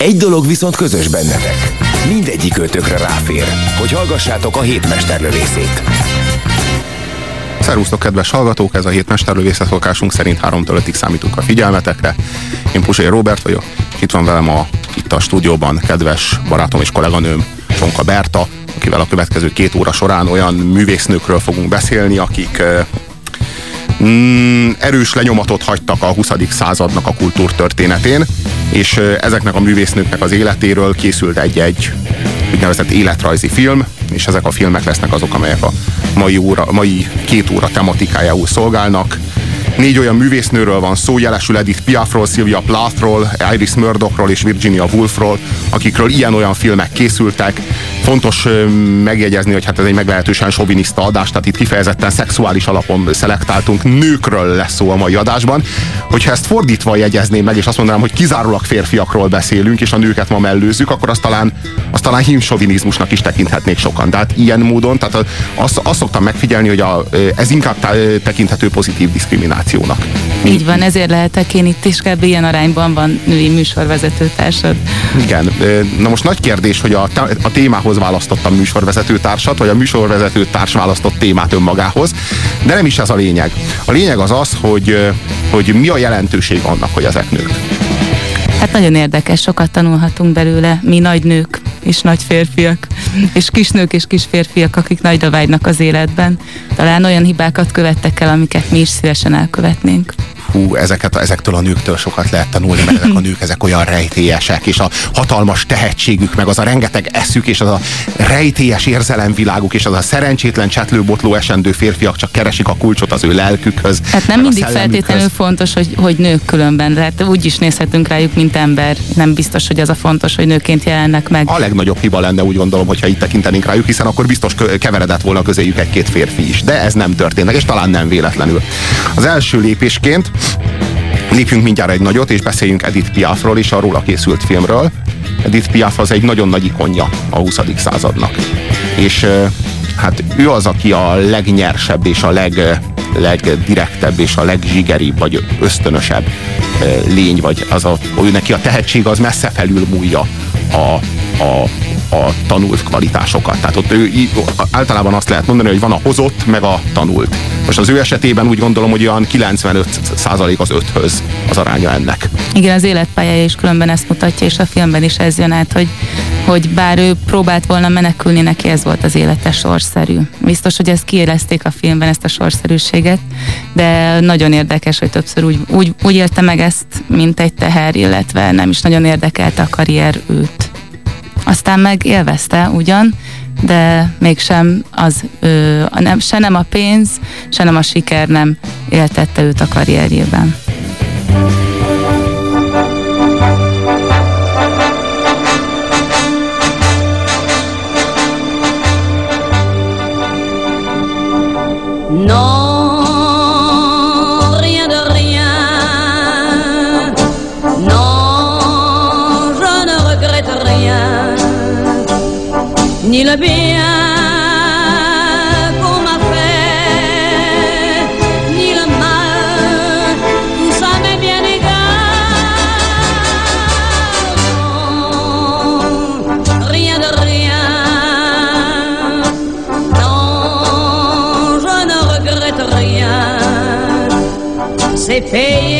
Egy dolog viszont közös bennetek. Mindegyik ötökre ráfér, hogy hallgassátok a hétmesterlövészét. Szervusztok, kedves hallgatók! Ez a hét mesterlövészet szokásunk szerint 3 5 számítunk a figyelmetekre. Én Pusai Robert vagyok, itt van velem a, itt a stúdióban kedves barátom és kolléganőm, Csonka Berta, akivel a következő két óra során olyan művésznőkről fogunk beszélni, akik mm, erős lenyomatot hagytak a 20. századnak a kultúrtörténetén, és ezeknek a művésznőknek az életéről készült egy-egy úgynevezett életrajzi film, és ezek a filmek lesznek azok, amelyek a mai, óra, mai két óra tematikájául szolgálnak. Négy olyan művésznőről van szó, jelesül Edith Piafról, Sylvia Plathról, Iris Murdochról és Virginia Woolfról, akikről ilyen-olyan filmek készültek. Fontos megjegyezni, hogy hát ez egy meglehetősen soviniszta adás, tehát itt kifejezetten szexuális alapon szelektáltunk, nőkről lesz szó a mai adásban. Hogyha ezt fordítva jegyezném meg, és azt mondanám, hogy kizárólag férfiakról beszélünk, és a nőket ma mellőzzük, akkor azt talán, azt talán hímsovinizmusnak is tekinthetnék sokan. Tehát ilyen módon, tehát azt, azt szoktam megfigyelni, hogy a, ez inkább tekinthető pozitív diszkriminációnak. Így van, ezért lehetek én itt is, kb. ilyen arányban van női műsorvezető társad. Igen. Na most nagy kérdés, hogy a, a témához választott a műsorvezető társat, vagy a műsorvezető társ választott témát önmagához, de nem is ez a lényeg. A lényeg az az, hogy, hogy mi a jelentőség annak, hogy ezek nők. Hát nagyon érdekes, sokat tanulhatunk belőle, mi nagy nők és nagy férfiak, és kisnők és kis férfiak, akik nagyra vágynak az életben. Talán olyan hibákat követtek el, amiket mi is szívesen elkövetnénk hú, ezeket, ezektől a nőktől sokat lehet tanulni, mert ezek a nők ezek olyan rejtélyesek, és a hatalmas tehetségük, meg az a rengeteg eszük, és az a rejtélyes érzelemviláguk, és az a szerencsétlen csetlőbotló esendő férfiak csak keresik a kulcsot az ő lelkükhöz. Hát nem mindig feltétlenül fontos, hogy, hogy nők különben, hát úgy is nézhetünk rájuk, mint ember. Nem biztos, hogy az a fontos, hogy nőként jelennek meg. A legnagyobb hiba lenne, úgy gondolom, hogyha itt tekintenénk rájuk, hiszen akkor biztos keveredett volna közéjük egy-két férfi is. De ez nem történt, és talán nem véletlenül. Az első lépésként Lépjünk mindjárt egy nagyot, és beszéljünk Edith Piafról és a róla készült filmről. Edith Piaf az egy nagyon nagy ikonja a 20. századnak. És hát ő az, aki a legnyersebb és a leg, legdirektebb és a legzsigeribb, vagy ösztönösebb lény, vagy az a, ő neki a tehetség az messze felül múlja a, a, a tanult kvalitásokat. Tehát ott ő, általában azt lehet mondani, hogy van a hozott, meg a tanult. Most az ő esetében úgy gondolom, hogy olyan 95% az öthöz az aránya ennek. Igen, az életpályája is különben ezt mutatja, és a filmben is ez jön át, hogy, hogy bár ő próbált volna menekülni, neki ez volt az élete sorszerű. Biztos, hogy ezt kiérezték a filmben, ezt a sorszerűséget, de nagyon érdekes, hogy többször úgy, úgy, úgy élte meg ezt, mint egy teher, illetve nem is nagyon érdekelte a karrier őt. Aztán meg élvezte ugyan, de mégsem az, ö, nem, se nem a pénz, se nem a siker nem éltette őt a karrierjében. Non, Ni le bien qu'on m'a fait, ni le mal, tout ça m'est bien égal. Rien de rien. Non, je ne regrette rien. C'est payé,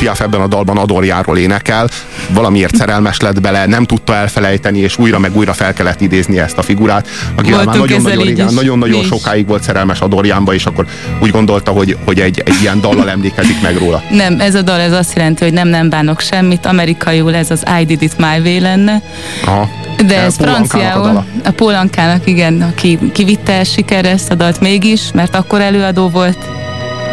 Piaf ebben a dalban Adorjáról énekel, valamiért szerelmes lett bele, nem tudta elfelejteni, és újra meg újra fel kellett idézni ezt a figurát, aki már nagyon-nagyon régen, nagyon-nagyon sokáig volt szerelmes Adorjánba, és akkor úgy gondolta, hogy, hogy egy, egy ilyen dallal emlékezik meg róla. Nem, ez a dal ez azt jelenti, hogy nem, nem bánok semmit. Amerikaiul ez az I did it my way lenne. Aha. De Eh, ez Paul Ankának a franciául, a Paul Ankának, igen, aki kivitte sikerre ezt a dalt mégis, mert akkor előadó volt.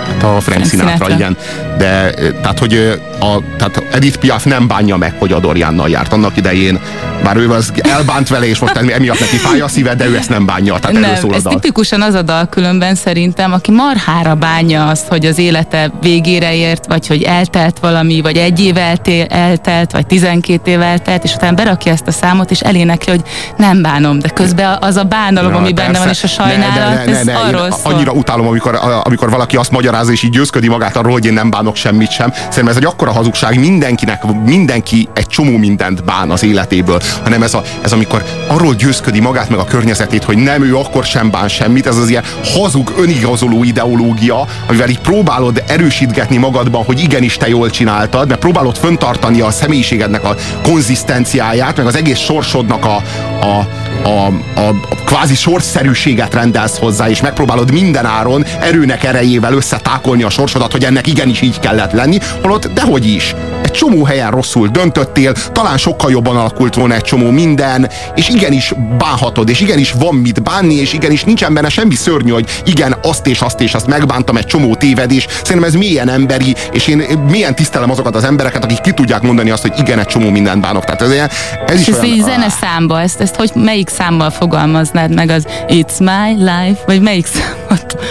Hát a Frank Sinatra, Sinatra. igen. De eh, tehát, hogy a, tehát Edith Piaf nem bánja meg, hogy Adorjánnal járt annak idején, bár ő az elbánt vele, és most emiatt neki fáj a szíve, de ő ezt nem bánja. Tehát Nem, szól a ez dal. tipikusan az a dal különben szerintem, aki marhára bánja azt, hogy az élete végére ért, vagy hogy eltelt valami, vagy egy év eltél, eltelt, vagy 12 év eltelt, és utána berakja ezt a számot, és elénekli, hogy nem bánom, de közben az a bánalom, Na, ami benne van, és persze. a sajnálat, Ne, ne, ne, ez ne, ne. arról szól. Annyira utálom, amikor, a- amikor valaki azt magyarázza, és így győzködi magát arról, hogy én nem bánok semmit sem. Szerintem ez egy akkora hazugság, mindenkinek, mindenki egy csomó mindent bán az életéből, hanem ez, a, ez amikor arról győzködi magát meg a környezetét, hogy nem ő akkor sem bán semmit, ez az ilyen hazug, önigazoló ideológia, amivel így próbálod erősítgetni magadban, hogy igenis te jól csináltad, mert próbálod föntartani a személyiségednek a konzisztenciáját, meg az egész sorsodnak a, a, a, a, a kvázi sorszerűséget rendelsz hozzá, és megpróbálod minden áron erőnek erejével összetákolni a sorsodat, hogy ennek igenis így kellett lenni, holott dehogy is. Egy csomó helyen rosszul döntöttél, talán sokkal jobban alakult volna egy csomó minden, és igenis bánhatod, és igenis van mit bánni, és igenis nincsen benne semmi szörnyű, hogy igen, azt és azt és azt megbántam, egy csomó tévedés. Szerintem ez milyen emberi, és én milyen tisztelem azokat az embereket, akik ki tudják mondani azt, hogy igen, egy csomó mindent bánok. Tehát ez, ilyen, ez is És ezt olyan, így zene számba, ezt, ezt hogy melyik számmal fogalmaznád meg az It's my life, vagy melyik számot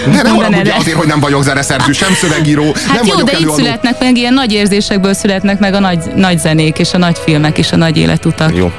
Ne, ne mondanád haragudj azért, hogy nem vagyok zeneszerző, sem szövegíró, Hát nem jó, vagyok de így előadó. születnek meg, ilyen nagy érzésekből születnek meg a nagy, nagy zenék, és a nagy filmek, és a nagy életutak. Jó.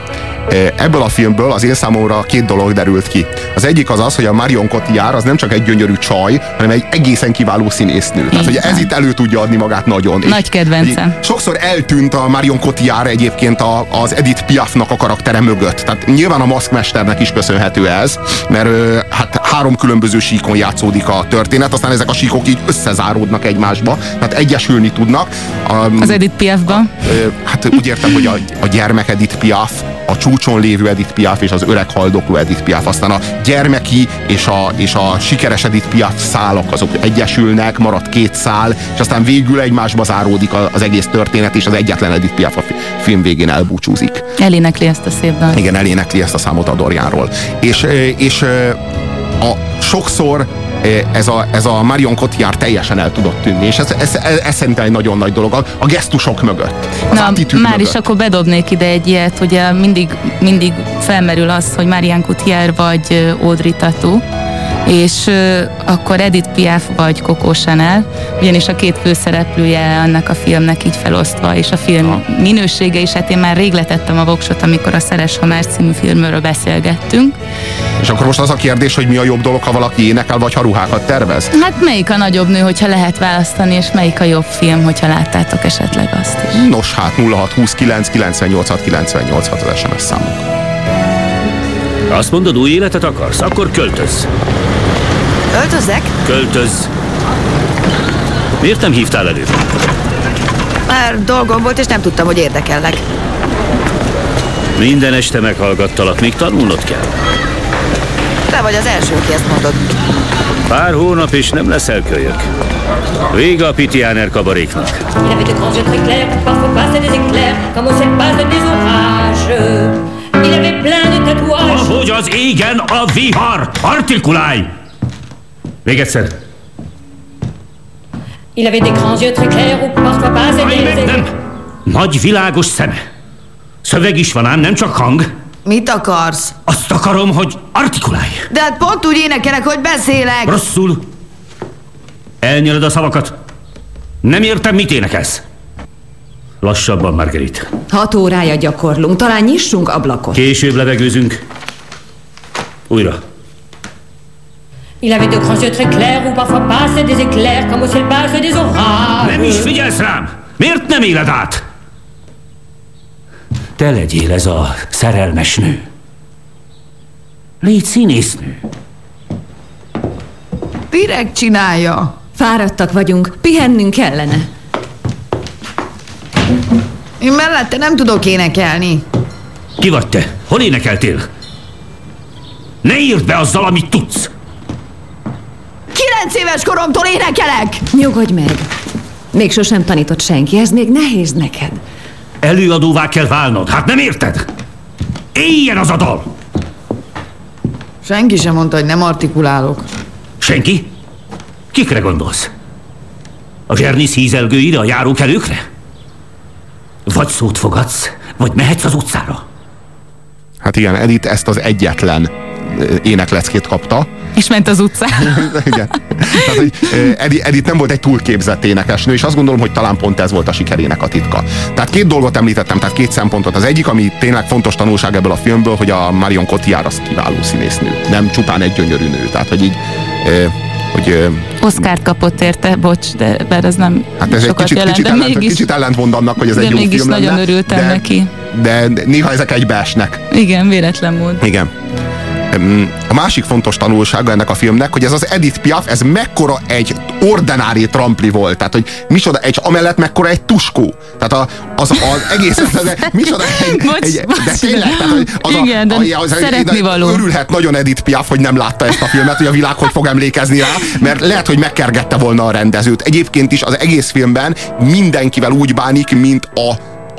E, Ebből a filmből az én számomra két dolog derült ki. Az egyik az az, hogy a Marion Cotillard az nem csak egy gyönyörű csaj, hanem egy egészen kiváló színésznő. Tehát, Így hogy ez itt elő tudja adni magát nagyon. Nagy kedvencem. Sokszor eltűnt a Marion Cotillard egyébként a, az Edith Piafnak a karaktere mögött. Tehát nyilván a maszkmesternek is köszönhető ez, mert hát három különböző síkon játszódik a történet, aztán ezek a síkok így összezáródnak egymásba, tehát egyesülni tudnak. A, Az Edith Piafban. Hát úgy értem, hogy a, a gyermek Edith Piaf, a csúcson lévő Edith Piaf és az öreg haldokló Edith Piaf. Aztán a gyermeki és a, és a sikeres Edith Piaf szálak azok egyesülnek, marad két szál, és aztán végül egymásba záródik az egész történet, és az egyetlen Edith Piaf a fi- film végén elbúcsúzik. Elénekli ezt a szép dalt. Igen, elénekli ezt a számot a Dorjánról. És, és a, sokszor ez a, ez a Marion Cotillard teljesen el tudott tűnni, és ez, ez, ez, ez szerintem egy nagyon nagy dolog a, a gesztusok mögött. Az Na, már mögött. is akkor bedobnék ide egy ilyet, ugye mindig, mindig felmerül az, hogy Marianne Cotillard vagy Audrey Tautou, és akkor Edith Piaf vagy Coco Chanel, ugyanis a két főszereplője annak a filmnek így felosztva, és a film minősége is, hát én már rég letettem a voksot, amikor a Szeres Hamer című filmről beszélgettünk. És akkor most az a kérdés, hogy mi a jobb dolog, ha valaki énekel, vagy ha ruhákat tervez? Hát melyik a nagyobb nő, hogyha lehet választani, és melyik a jobb film, hogyha láttátok esetleg azt is? Nos, hát 0629 986 986 az SMS számunk. Azt mondod, új életet akarsz? Akkor költözz. Öltözzek? Költözz. Miért nem hívtál elő? Már dolgom volt, és nem tudtam, hogy érdekellek. Minden este meghallgattalak, még tanulnod kell. Te vagy az első, aki ezt mondod. Pár hónap és nem leszel kölyök. Vége a Pitiáner kabaréknak. Ahogy az égen a vihar! Artikulálj! Még egyszer. Il avait des grands yeux très clairs où parfois des nem! Nagy világos szeme. Szöveg is van ám, nem csak hang. Mit akarsz? Azt akarom, hogy artikulálj. De hát pont úgy énekelek, hogy beszélek. Rosszul. Elnyeled a szavakat. Nem értem, mit énekelsz. Lassabban, Margarit. Hat órája gyakorlunk, talán nyissunk ablakot. Később levegőzünk. Újra. Il avait de grands yeux très clairs où parfois passaient des éclairs, comme au ciel passe des orages. Nem is figyelsz rám! Miért nem éled át? Te legyél ez a szerelmes nő. Légy színésznő. Direkt csinálja. Fáradtak vagyunk, pihennünk kellene. Én mellette nem tudok énekelni. Ki vagy te? Hol énekeltél? Ne írd be azzal, amit tudsz! Kilenc éves koromtól énekelek! Nyugodj meg! Még sosem tanított senki, ez még nehéz neked. Előadóvá kell válnod, hát nem érted? Éljen az a dal! Senki sem mondta, hogy nem artikulálok. Senki? Kikre gondolsz? A zsernisz hízelgőire, a járókelőkre? Vagy szót fogadsz, vagy mehetsz az utcára. Hát igen, Edith ezt az egyetlen énekleckét kapta. És ment az utcán. Igen. Tehát, hogy ö, Edi- Edith nem volt egy túlképzett énekesnő, és azt gondolom, hogy talán pont ez volt a sikerének a titka. Tehát két dolgot említettem, tehát két szempontot. Az egyik, ami tényleg fontos tanulság ebből a filmből, hogy a Marion Cotillard az kiváló színésznő. Nem csupán egy gyönyörű nő. Tehát, hogy így hogy Oszkárt kapott érte, bocs, de bár ez nem Hát ez egy kicsit, jelent, kicsit, ellent, mégis, kicsit ellentmond annak, hogy ez de egy jó mégis film nagyon lenne, örültem de, neki. De néha ezek egybeesnek. Igen, véletlen mód. Igen. A másik fontos tanulsága ennek a filmnek, hogy ez az Edith Piaf, ez mekkora egy ordinári trampli volt. Tehát, hogy micsoda egy, amellett mekkora egy tuskó. Tehát a, az, az egész, ez, micsoda egy, Bocs, egy de bocs. tényleg, tehát, hogy az Igen, de a, az, szeretni való. Örülhet nagyon Edith Piaf, hogy nem látta ezt a filmet, hogy a világ hogy fog emlékezni rá, mert lehet, hogy megkergette volna a rendezőt. Egyébként is az egész filmben mindenkivel úgy bánik, mint a,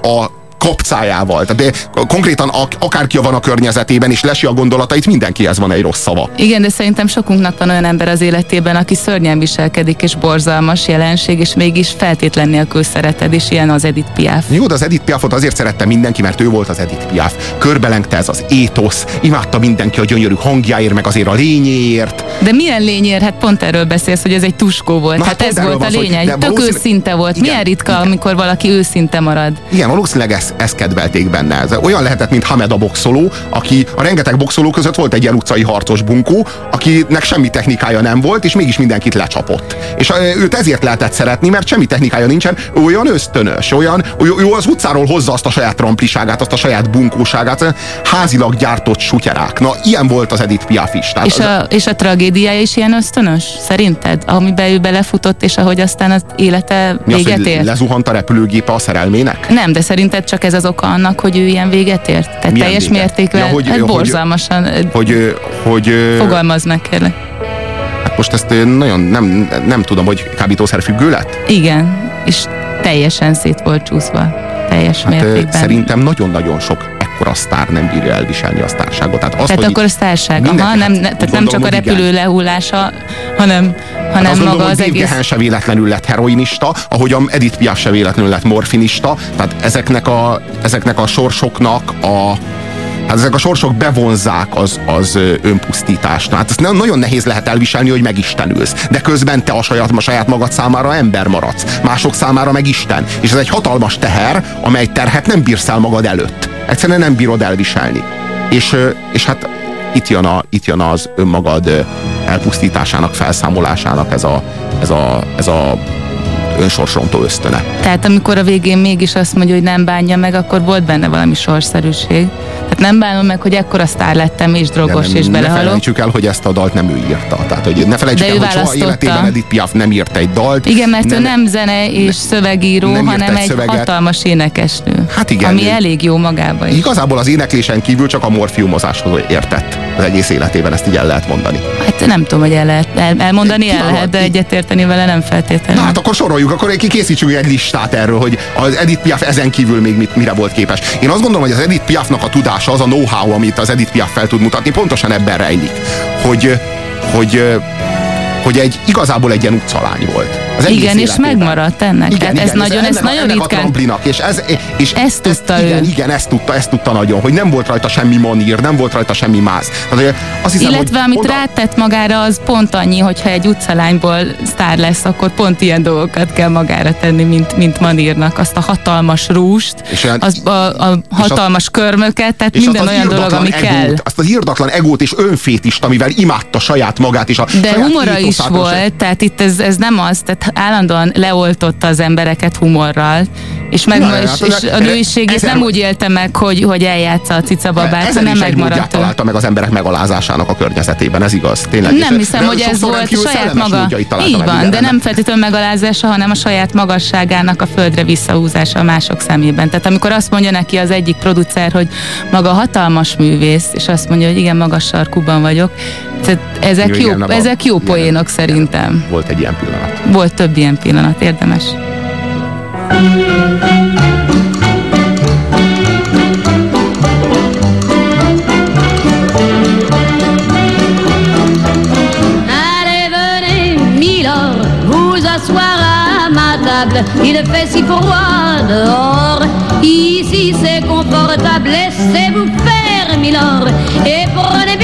a kapcájával. Tehát de konkrétan ak- akárki van a környezetében, és lesi a gondolatait, mindenkihez van egy rossz szava. Igen, de szerintem sokunknak van olyan ember az életében, aki szörnyen viselkedik, és borzalmas jelenség, és mégis feltétlen nélkül szereted, és ilyen az Edith Piaf. Jó, de az Edith Piafot azért szerette mindenki, mert ő volt az Edith Piaf. Körbelengte ez az étosz, imádta mindenki a gyönyörű hangjáért, meg azért a lényéért. De milyen lényér? Hát pont erről beszélsz, hogy ez egy tuskó volt. Na, hát hát ez volt a lényeg. Tök valószínűleg- őszinte volt. Igen, Milyen ritka, igen. amikor valaki őszinte marad. Igen, valószínűleg ezt, ezt kedvelték benne. Ez olyan lehetett, mint Hamed a boxoló, aki a rengeteg boxoló között volt egy ilyen utcai harcos bunkó, akinek semmi technikája nem volt, és mégis mindenkit lecsapott. És őt ezért lehetett szeretni, mert semmi technikája nincsen, olyan ösztönös, olyan, ő az utcáról hozza azt a saját trampliságát, azt a saját bunkóságát, házilag gyártott sutyerák. Na, ilyen volt az Edith Piaf is. Tehát És az- a, és a tragédiája is ilyen ösztönös? Szerinted? Amiben ő belefutott, és ahogy aztán az élete mi az, véget ért? lezuhant a repülőgépe a szerelmének? Nem, de szerinted csak ez az oka annak, hogy ő ilyen véget ért? Tehát Milyen teljes véget? mértékben, Ja, hogy- hát borzalmasan, hogy, Hogy, hogy meg kérlek. hát most ezt nagyon nem, nem tudom, hogy kábítószer függő lett? Igen, és teljesen szét volt csúszva. Teljes Hát mértékben. szerintem nagyon-nagyon sok ekkora sztár nem bírja elviselni a sztárságot. Tehát, az, tehát hogy akkor a sztárság, aha, nem, ne, hát tehát nem csak a repülő igen. lehullása, hanem, hanem azt maga gondolom, az egész... Gahan se véletlenül lett heroinista, ahogy a Edith Piaf se véletlenül lett morfinista, tehát ezeknek a, ezeknek a sorsoknak a Hát ezek a sorsok bevonzák az, az önpusztítást. Hát ezt nagyon nehéz lehet elviselni, hogy megistenülsz. De közben te a saját, a saját magad számára ember maradsz. Mások számára meg Isten. És ez egy hatalmas teher, amely terhet nem bírsz el magad előtt. Egyszerűen nem bírod elviselni. És, és hát itt jön, a, itt jön az önmagad elpusztításának, felszámolásának ez a, ez a, ez a önsorsrontó ösztöne. Tehát amikor a végén mégis azt mondja, hogy nem bánja meg, akkor volt benne valami sorszerűség. Tehát nem bánom meg, hogy ekkora sztár lettem, és drogos, De nem- és ne belehalok. felejtsük el, hogy ezt a dalt nem ő írta. Tehát, hogy ne felejtsük De el, hogy soha életében Edith Piaf nem írt egy dalt. Igen, mert ő nem zene és szövegíró, nem hanem egy egy szöveget. hatalmas énekesnő. Hát igen, Ami ő- elég jó magában is. Igazából az éneklésen kívül csak a morfiumozáshoz értett. az egész életében, ezt így el lehet mondani. Hát nem tudom, hogy el lehet, el, elmondani, el Kiváló. lehet, de egyetérteni vele nem feltétlenül. Na hát akkor soroljuk, akkor készítsünk egy listát erről, hogy az Edith Piaf ezen kívül még mit, mire volt képes. Én azt gondolom, hogy az Edith Piafnak a tudása, az a know-how, amit az Edith Piaf fel tud mutatni, pontosan ebben rejlik, hogy, hogy, hogy egy, igazából egy ilyen utcalány volt. Az Igen, és megmaradt ennek. Tehát ez nagyon- ez nagyon ennek ritkán- A tramplinak, és ez, és Ezt tudta igen, ő. Igen, ezt tudta, ezt tudta nagyon, hogy nem volt rajta semmi manír, nem volt rajta semmi. Tehát, hogy azt hiszem, Illetve amit oda- rátett magára, az pont annyi, hogyha egy utcalányból sztár lesz, akkor pont ilyen dolgokat kell magára tenni, mint, mint Manírnak. Azt a hatalmas rúst, És olyan- az, a, a hatalmas körmöket, tehát és minden azt az olyan dolog, ami egót, kell. Azt az irdatlan egót és önfétist, amivel imádta saját magát és a De humora is volt, tehát itt ez, ez nem az, tehát állandóan leoltotta az embereket humorral, és, meg, Na, és, hát és a nőiségét ezer- nem úgy élte meg, hogy, hogy eljátsza a cicababát, hanem megmaradt találta meg az emberek megalázásának a környezetében, ez igaz, tényleg. És- Nem hiszem, de hogy ez volt saját maga. Így meg van, de mindennek. nem feltétlenül megalázása, hanem a saját magasságának a földre visszahúzása a mások szemében. Tehát amikor azt mondja neki az egyik producer, hogy maga hatalmas művész, és azt mondja, hogy igen, magas sarkúban vagyok, tehát ezek, Jó, jó, igen, abban- ezek jó igen, poénok szerintem. Volt egy ilyen pillanat. Volt több ilyen pillanat, érdemes. Il fait si froid dehors. Ici, c'est confortable. Laissez-vous faire, Milord. Et prenez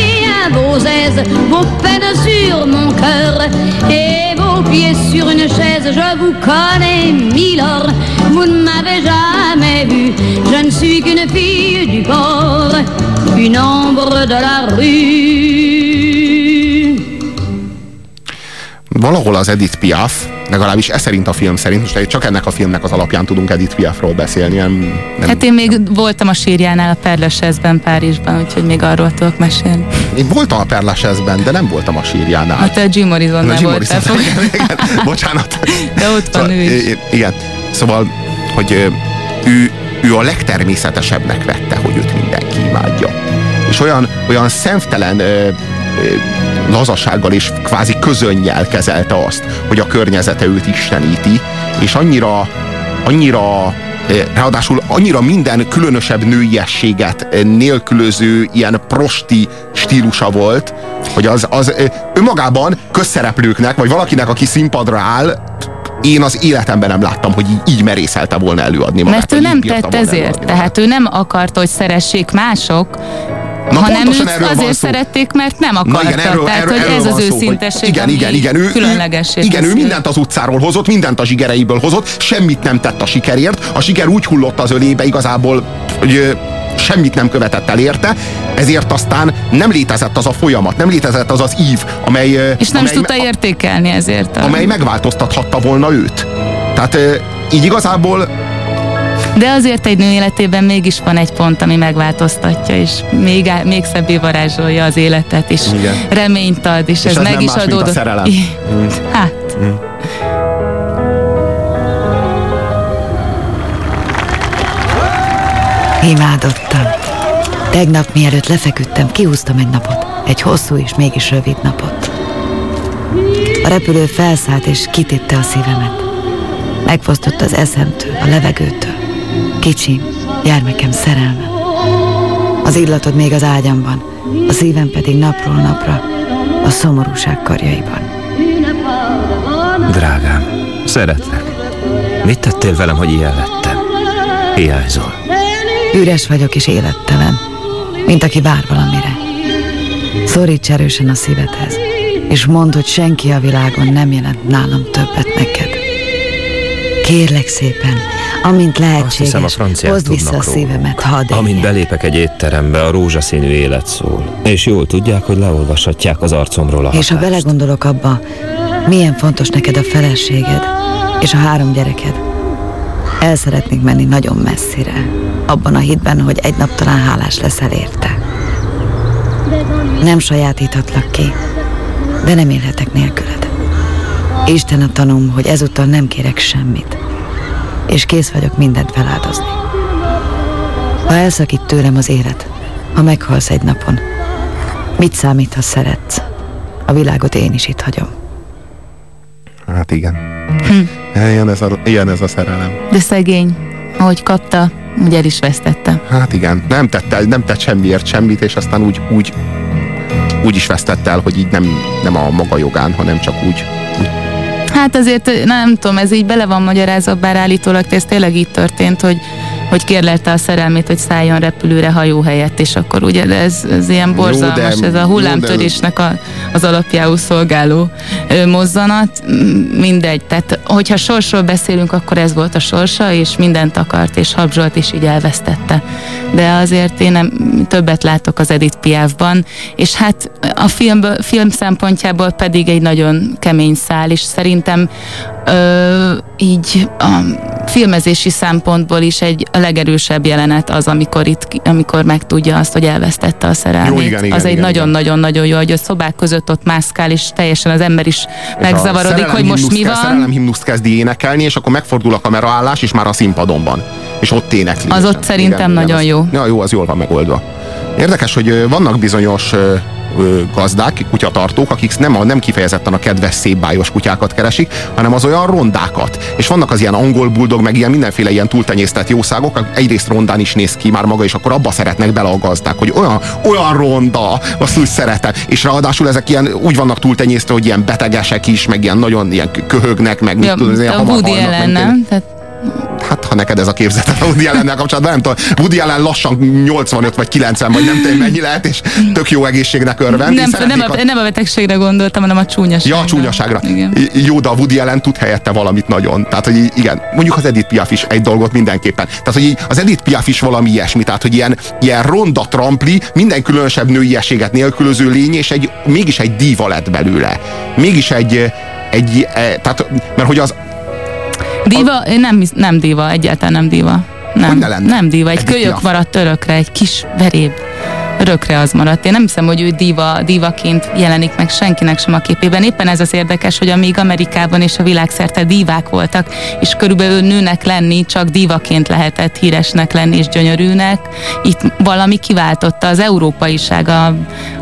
vos peines sur mon cœur. Et vos pieds sur une chaise. Je vous connais, Milord. Vous ne m'avez jamais vu. Je ne suis qu'une fille du port. Une ombre de la rue. Valahol az Edith Piaf, legalábbis ez szerint a film szerint, most csak ennek a filmnek az alapján tudunk Edith Piafról beszélni, nem, nem Hát én még voltam a sírjánál a Perlesezben, Párizsban, úgyhogy még arról tudok mesélni. Én voltam a Perlasezben, de nem voltam a sírjánál. Hát a Jim Morrisonnál voltál. Igen, igen, bocsánat. De ott van ő is. Igen, szóval, hogy ő, ő a legtermészetesebbnek vette, hogy őt mindenki imádja. És olyan, olyan szemtelen lazasággal és kvázi közönnyel kezelte azt, hogy a környezete őt isteníti, és annyira, annyira ráadásul annyira minden különösebb nőiességet nélkülöző ilyen prosti stílusa volt, hogy az, az önmagában közszereplőknek, vagy valakinek, aki színpadra áll, én az életemben nem láttam, hogy így, így merészelte volna előadni magát. Mert ő nem tett ezért, tehát ő nem akarta, hogy szeressék mások, Na, hanem őt azért szó. szerették, mert nem Na akarta. igen, erről, tehát, erről, hogy erről ez az őszintesség, igen, igen, igen, ő, különlegessé ő, igen, ő mindent az utcáról hozott, mindent a zsigereiből hozott, semmit nem tett a sikerért, a siker úgy hullott az ölébe igazából, hogy semmit nem követett el érte, ezért aztán nem létezett az a folyamat, nem létezett az az ív, amely, És nem amely, is tudta értékelni ezért. Amely megváltoztathatta volna őt. Tehát így igazából De azért egy nő életében mégis van egy pont, ami megváltoztatja, és még, á- még szebbé varázsolja az életet, és Igen. reményt ad, és, És ez ez meg nem is más, mint a adódott. szerelem. I- Hát, Imádottam. Tegnap mielőtt lefeküdtem, kihúztam egy napot. Egy hosszú és mégis rövid napot. A repülő felszállt és kitépte a szívemet. Megfosztott az eszemtől, a levegőtől. Kicsim, gyermekem szerelme. Az illatod még az ágyamban, a szívem pedig napról napra a szomorúság karjaiban. Drágám, szeretlek. Mit tettél velem, hogy ilyen lettem? Hiányzol. Üres vagyok és élettelen, mint aki vár valamire. Szoríts erősen a szívedhez, és mondd, hogy senki a világon nem jelent nálam többet neked. Kérlek szépen, amint Azt hiszem, a lehetséges, hozd vissza a szívemet, hadd Amint belépek egy étterembe, a rózsaszínű élet szól. És jól tudják, hogy leolvashatják az arcomról a És ha hatást. belegondolok abba, milyen fontos neked a feleséged és a három gyereked, el szeretnék menni nagyon messzire, abban a hitben, hogy egy nap talán hálás leszel érte. Nem sajátíthatlak ki, de nem élhetek nélküled. Isten a tanúm, hogy ezúttal nem kérek semmit, és kész vagyok mindent feláldozni. Ha elszakít tőlem az élet, ha meghalsz egy napon, Mit számít, ha szeretsz? A világot én is itt hagyom. Hát igen. Hm. Ilyen ez, a, ilyen ez a szerelem. De szegény, ahogy kapta, ugye el is vesztette. Hát igen, nem tett, el, nem tett semmiért semmit, és aztán úgy, úgy, úgy is vesztette el, hogy így nem, nem a maga jogán, hanem csak úgy, úgy Hát azért nem tudom, ez így bele van magyarázva, bár állítólag ez tényleg így történt, hogy hogy kérlelte a szerelmét, hogy szálljon repülőre hajó helyett, és akkor ugye ez, ez ilyen borzalmas, ez a hullámtörésnek a, az alapjául szolgáló mozzanat. Mindegy, tehát hogyha sorsról beszélünk, akkor ez volt a sorsa, és mindent akart, és Habzsolt is így elvesztette. De azért én nem, többet látok az Edith Piafban, és hát a film, film szempontjából pedig egy nagyon kemény szál, és szerintem ö, így a filmezési szempontból is egy a legerősebb jelenet az, amikor itt, amikor megtudja azt, hogy elvesztette a szerelmét. Jó, igen, igen, az egy nagyon-nagyon-nagyon jó, hogy a szobák között ott mászkál, és teljesen az ember is és megzavarodik, hogy most mi van. Himnuszt kezdi énekelni, és akkor megfordul a kameraállás, és már a színpadon van. És ott énekli. Az ott szerintem igen, nagyon igen, jó. Az, ja, jó, az jól van megoldva. Érdekes, hogy vannak bizonyos gazdák, kutyatartók, akik nem, a, nem kifejezetten a kedves, szép, bájos kutyákat keresik, hanem az olyan rondákat. És vannak az ilyen angol buldog, meg ilyen mindenféle ilyen túltenyésztett jószágok, egyrészt rondán is néz ki már maga, és akkor abba szeretnek bele a gazdák, hogy olyan, olyan ronda, azt úgy szeretem. És ráadásul ezek ilyen úgy vannak túltenyésztve, hogy ilyen betegesek is, meg ilyen nagyon ilyen köhögnek, meg ja, mit tudom, a Woody ellen, nem? Tehát hát ha neked ez a képzeted a Woody allen kapcsolatban, nem tudom, Woody Allen lassan 85 vagy 90, vagy nem tudom mennyi lehet, és tök jó egészségnek örvend. Nem, nem, a, nem a betegségre gondoltam, hanem a csúnyaságra. Ja, a csúnyaságra. Igen. Jó, de a Woody Allen tud helyette valamit nagyon. Tehát, hogy igen, mondjuk az Edith Piaf is egy dolgot mindenképpen. Tehát, hogy az Edith Piaf is valami ilyesmi, tehát, hogy ilyen, ilyen ronda trampli, minden különösebb nőiességet nélkülöző lény, és egy, mégis egy díva lett belőle. Mégis egy, egy, e, tehát, mert hogy az, Diva? Nem, nem diva, egyáltalán nem diva. Nem, nem diva, egy, egy kölyök maradt örökre, egy kis veréb örökre az maradt. Én nem hiszem, hogy ő diva, divaként jelenik meg senkinek sem a képében. Éppen ez az érdekes, hogy amíg Amerikában és a világszerte divák voltak, és körülbelül nőnek lenni, csak divaként lehetett híresnek lenni és gyönyörűnek, itt valami kiváltotta az európaiság, a,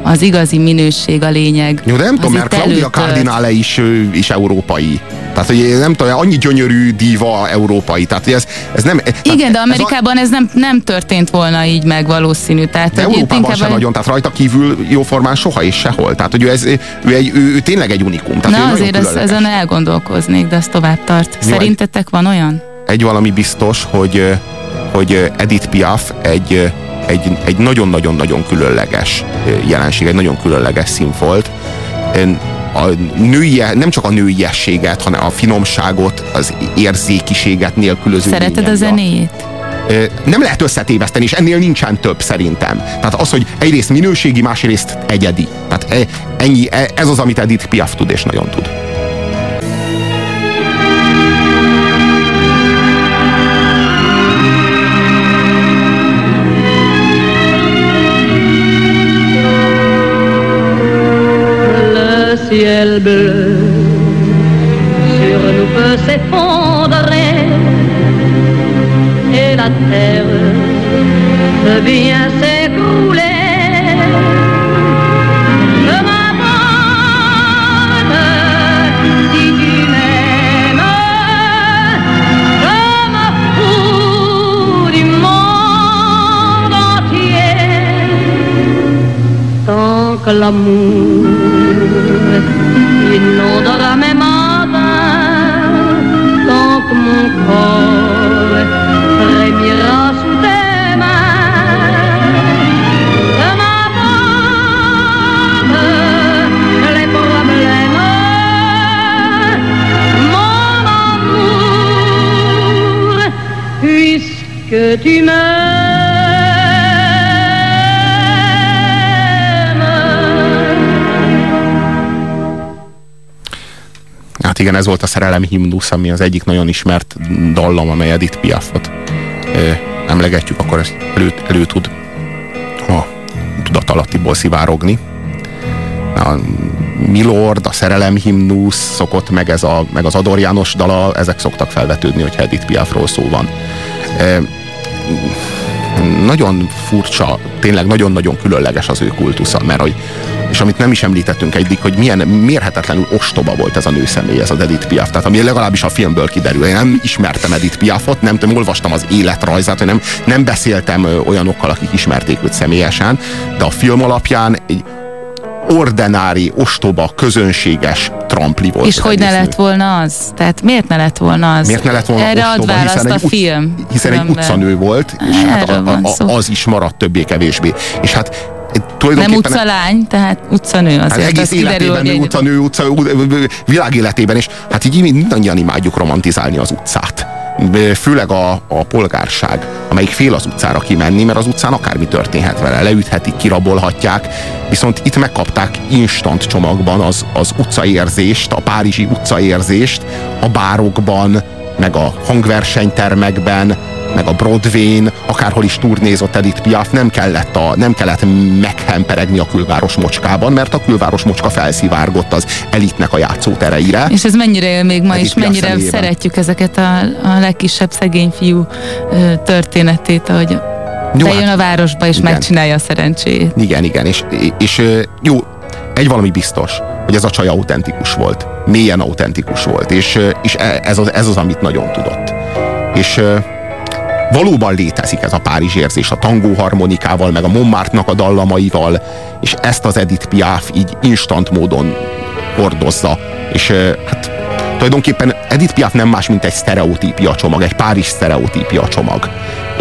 az igazi minőség a lényeg. Jó, de nem tudom, mert Claudia Cardinale is, is európai. Tehát, hogy nem tudom, annyi gyönyörű diva európai. Tehát, hogy ez, ez nem... Tehát Igen, de Amerikában ez, a... ez nem, nem történt volna így meg valószínű. Tehát, de Európában sem nagyon, tehát rajta kívül jóformán soha és sehol. Tehát, hogy ő, ez, ő, egy, ő, ő tényleg egy unikum. Tehát Na azért ez, ezen elgondolkoznék, de ez tovább tart. Szerintetek van olyan? Egy valami biztos, hogy, hogy Edith Piaf egy, egy, egy nagyon-nagyon-nagyon különleges jelenség, egy nagyon különleges szín volt a női, nem csak a nőiességet, hanem a finomságot, az érzékiséget nélkülöző Szereted a zenéjét? Nem lehet összetéveszteni, és ennél nincsen több szerintem. Tehát az, hogy egyrészt minőségi, másrészt egyedi. Tehát e, ennyi, e, ez az, amit Edith Piaf tud, és nagyon tud. ciel bleu sur nous peut s'effondrer la terre peut bien s'écrouler. Je m'abandonne si tu m'aimes, je me fous du monde entier tant que l'amour puisque tu me igen, ez volt a szerelem himnusz, ami az egyik nagyon ismert dallam, amely Edith Piafot emlegetjük, akkor ez elő, elő tud a tudatalattiból szivárogni. A Milord, a szerelem himnusz szokott, meg, ez a, meg az Ador János dala, ezek szoktak felvetődni, hogy Edith Piafról szó van. Nagyon furcsa, tényleg nagyon-nagyon különleges az ő kultusza, mert hogy és amit nem is említettünk eddig, hogy milyen mérhetetlenül ostoba volt ez a nőszemély, ez az Edith Piaf. Tehát ami legalábbis a filmből kiderül. Én nem ismertem Edith Piafot, nem tudom, olvastam az életrajzát, nem, nem beszéltem olyanokkal, akik ismerték őt személyesen, de a film alapján egy ordinári, ostoba, közönséges trampli volt. És hogy ne lett volna az? Tehát miért ne lett volna az? Miért ne lett volna Erre ostoba, ad választ a egy, film. Hiszen egy utcanő volt, és hát a, Erről a, van szó. a, az is maradt többé-kevésbé. És hát Nem utcalány, tehát utcanő azért. Hát egész az kiderül, életében egy- utcanő, utca, világéletében, és hát így mindannyian imádjuk romantizálni az utcát. Főleg a, a polgárság, amelyik fél az utcára kimenni, mert az utcán akármi történhet vele, leüthetik, kirabolhatják, viszont itt megkapták instant csomagban az, az utcaérzést, a párizsi utcaérzést, a bárokban, meg a hangversenytermekben, meg a Broadway-n, akárhol is turnézott Edith Piaf, nem kellett, a, nem kellett meghemperegni a külváros mocskában, mert a külváros mocska felszivárgott az elitnek a játszótereire. És ez mennyire él még ma, Edith és Piaf mennyire személyében. szeretjük ezeket a, a legkisebb szegény fiú történetét, ahogy Jó, bejön hát a városba és igen. megcsinálja a szerencséjét. Igen, igen, és, és jó, egy valami biztos, hogy ez a csaj autentikus volt. Mélyen autentikus volt, és, és e- ez az, ez az, amit nagyon tudott. És valóban létezik ez a Párizs érzés a tangó harmonikával, meg a Montmartre-nak a dallamaival, és ezt az Edith Piaf így instant módon hordozza. És hát tulajdonképpen Edith Piaf nem más, mint egy sztereotípia csomag, egy Párizs sztereotípia csomag.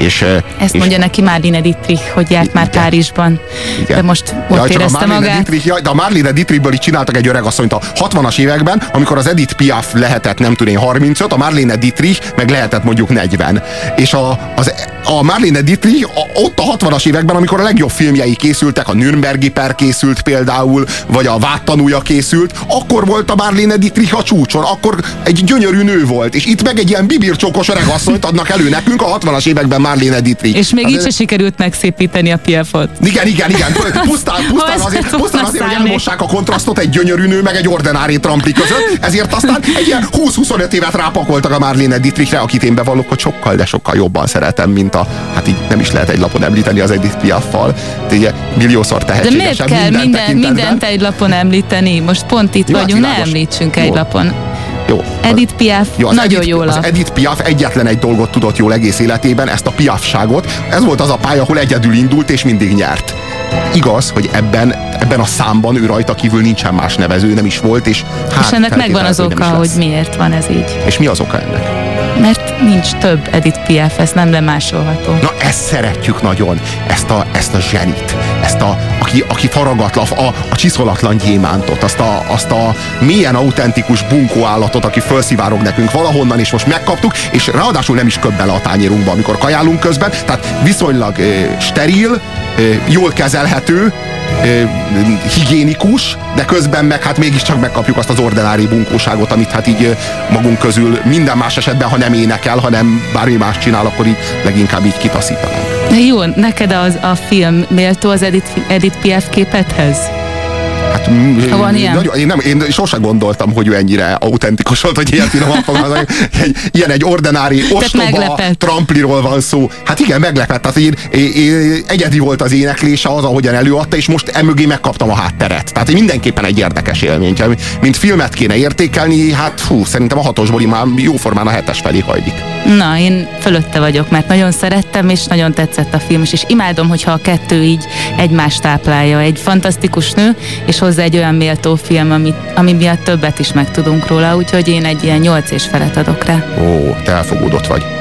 És, Ezt és mondja neki Marlene Dietrich, hogy járt már Igen. Párizsban. Igen. De most ott Jaj, csak a érezte magát. Dietrich, jaj, de a Marlene Dietrichből is csináltak egy öreg asszonyt a 60-as években, amikor az Edith Piaf lehetett nem tudom én 35, a Marlene Dietrich meg lehetett mondjuk 40. És a, az, a Marlene Dietrich a, ott a 60-as években, amikor a legjobb filmjei készültek, a Nürnbergi per készült például, vagy a Vádtanúja készült, akkor volt a Marlene Dietrich a csúcson, akkor egy gyönyörű nő volt, és itt meg egy ilyen bibircsókos öreg asszonyt adnak elő nekünk a 60-as években Marlene Dietrich. És még Hát így se sikerült megszépíteni a Piafot. igen, igen, igen. Pusztán, pusztán, azért, pusztán azért, hogy elmossák a kontrasztot egy gyönyörű nő, meg egy ordinári trampli között, ezért aztán egy ilyen 20-25 évet rápakoltak a Marlene Dietrichre, akit én bevallok, hogy sokkal, de sokkal jobban szeretem, mint a, hát így nem is lehet egy lapon említeni az Edith Piaffal. De ugye milliószor De tehetségesebb miért kell minden, minden, mindent egy lapon említeni? Most pont itt Jó, hát vagyunk, ne világos. említsünk egy Jó. lapon. Jó. Edith Piaf Jó, az nagyon Edith, jó Az. Edith Piaf egyetlen egy dolgot tudott jól egész életében, ezt a piafságot. Ez volt az a pálya, ahol egyedül indult és mindig nyert. Igaz, hogy ebben, ebben a számban ő rajta kívül nincsen más nevező, nem is volt, és hát és ennek megvan az oka, hogy lesz. miért van ez így. És mi az oka ennek? Mert nincs több Edith Piaf, ez nem lemásolható. Na ezt szeretjük nagyon, ezt a, ezt a zsenit, ezt a, aki, aki faragatlan, a, a csiszolatlan gyémántot, azt a, azt a mélyen autentikus bunkó állatot, aki felszivárog nekünk valahonnan, és most megkaptuk, és ráadásul nem is köbb bele a tányérunkba, amikor kajálunk közben, tehát viszonylag ö, steril, ö, jól kezelhető, higiénikus, de közben meg hát mégiscsak megkapjuk azt az ordinári bunkóságot, amit hát így magunk közül minden más esetben, ha nem énekel, hanem bármi más csinál, akkor így leginkább így kitaszítanánk. De jó, neked az, a film méltó az Edith, Edith Piaf képethez? Hát, mm, van ilyen? Nagyon, én, nem, én sosem gondoltam, hogy ő ennyire autentikus volt, hogy ilyet finoman fogalmazok. Egy, ilyen egy ordinári, ostoba trampliról van szó. Hát igen, meglepett. Tehát én, én, én, egyedi volt az éneklése, az, ahogyan előadta, és most emögé megkaptam a hátteret. Tehát mindenképpen egy érdekes élmény. Mint filmet kéne értékelni, hát fú, szerintem a hatosból már jóformán a hetes felé hajlik. Na, én fölötte vagyok, mert nagyon szerettem, és nagyon tetszett a film és imádom, hogyha a kettő így egymást táplálja. Egy fantasztikus nő, és hozzá egy olyan méltó film, ami, ami miatt többet is megtudunk róla, úgyhogy én egy ilyen nyolc és felet adok rá. Ó, te elfogódott vagy.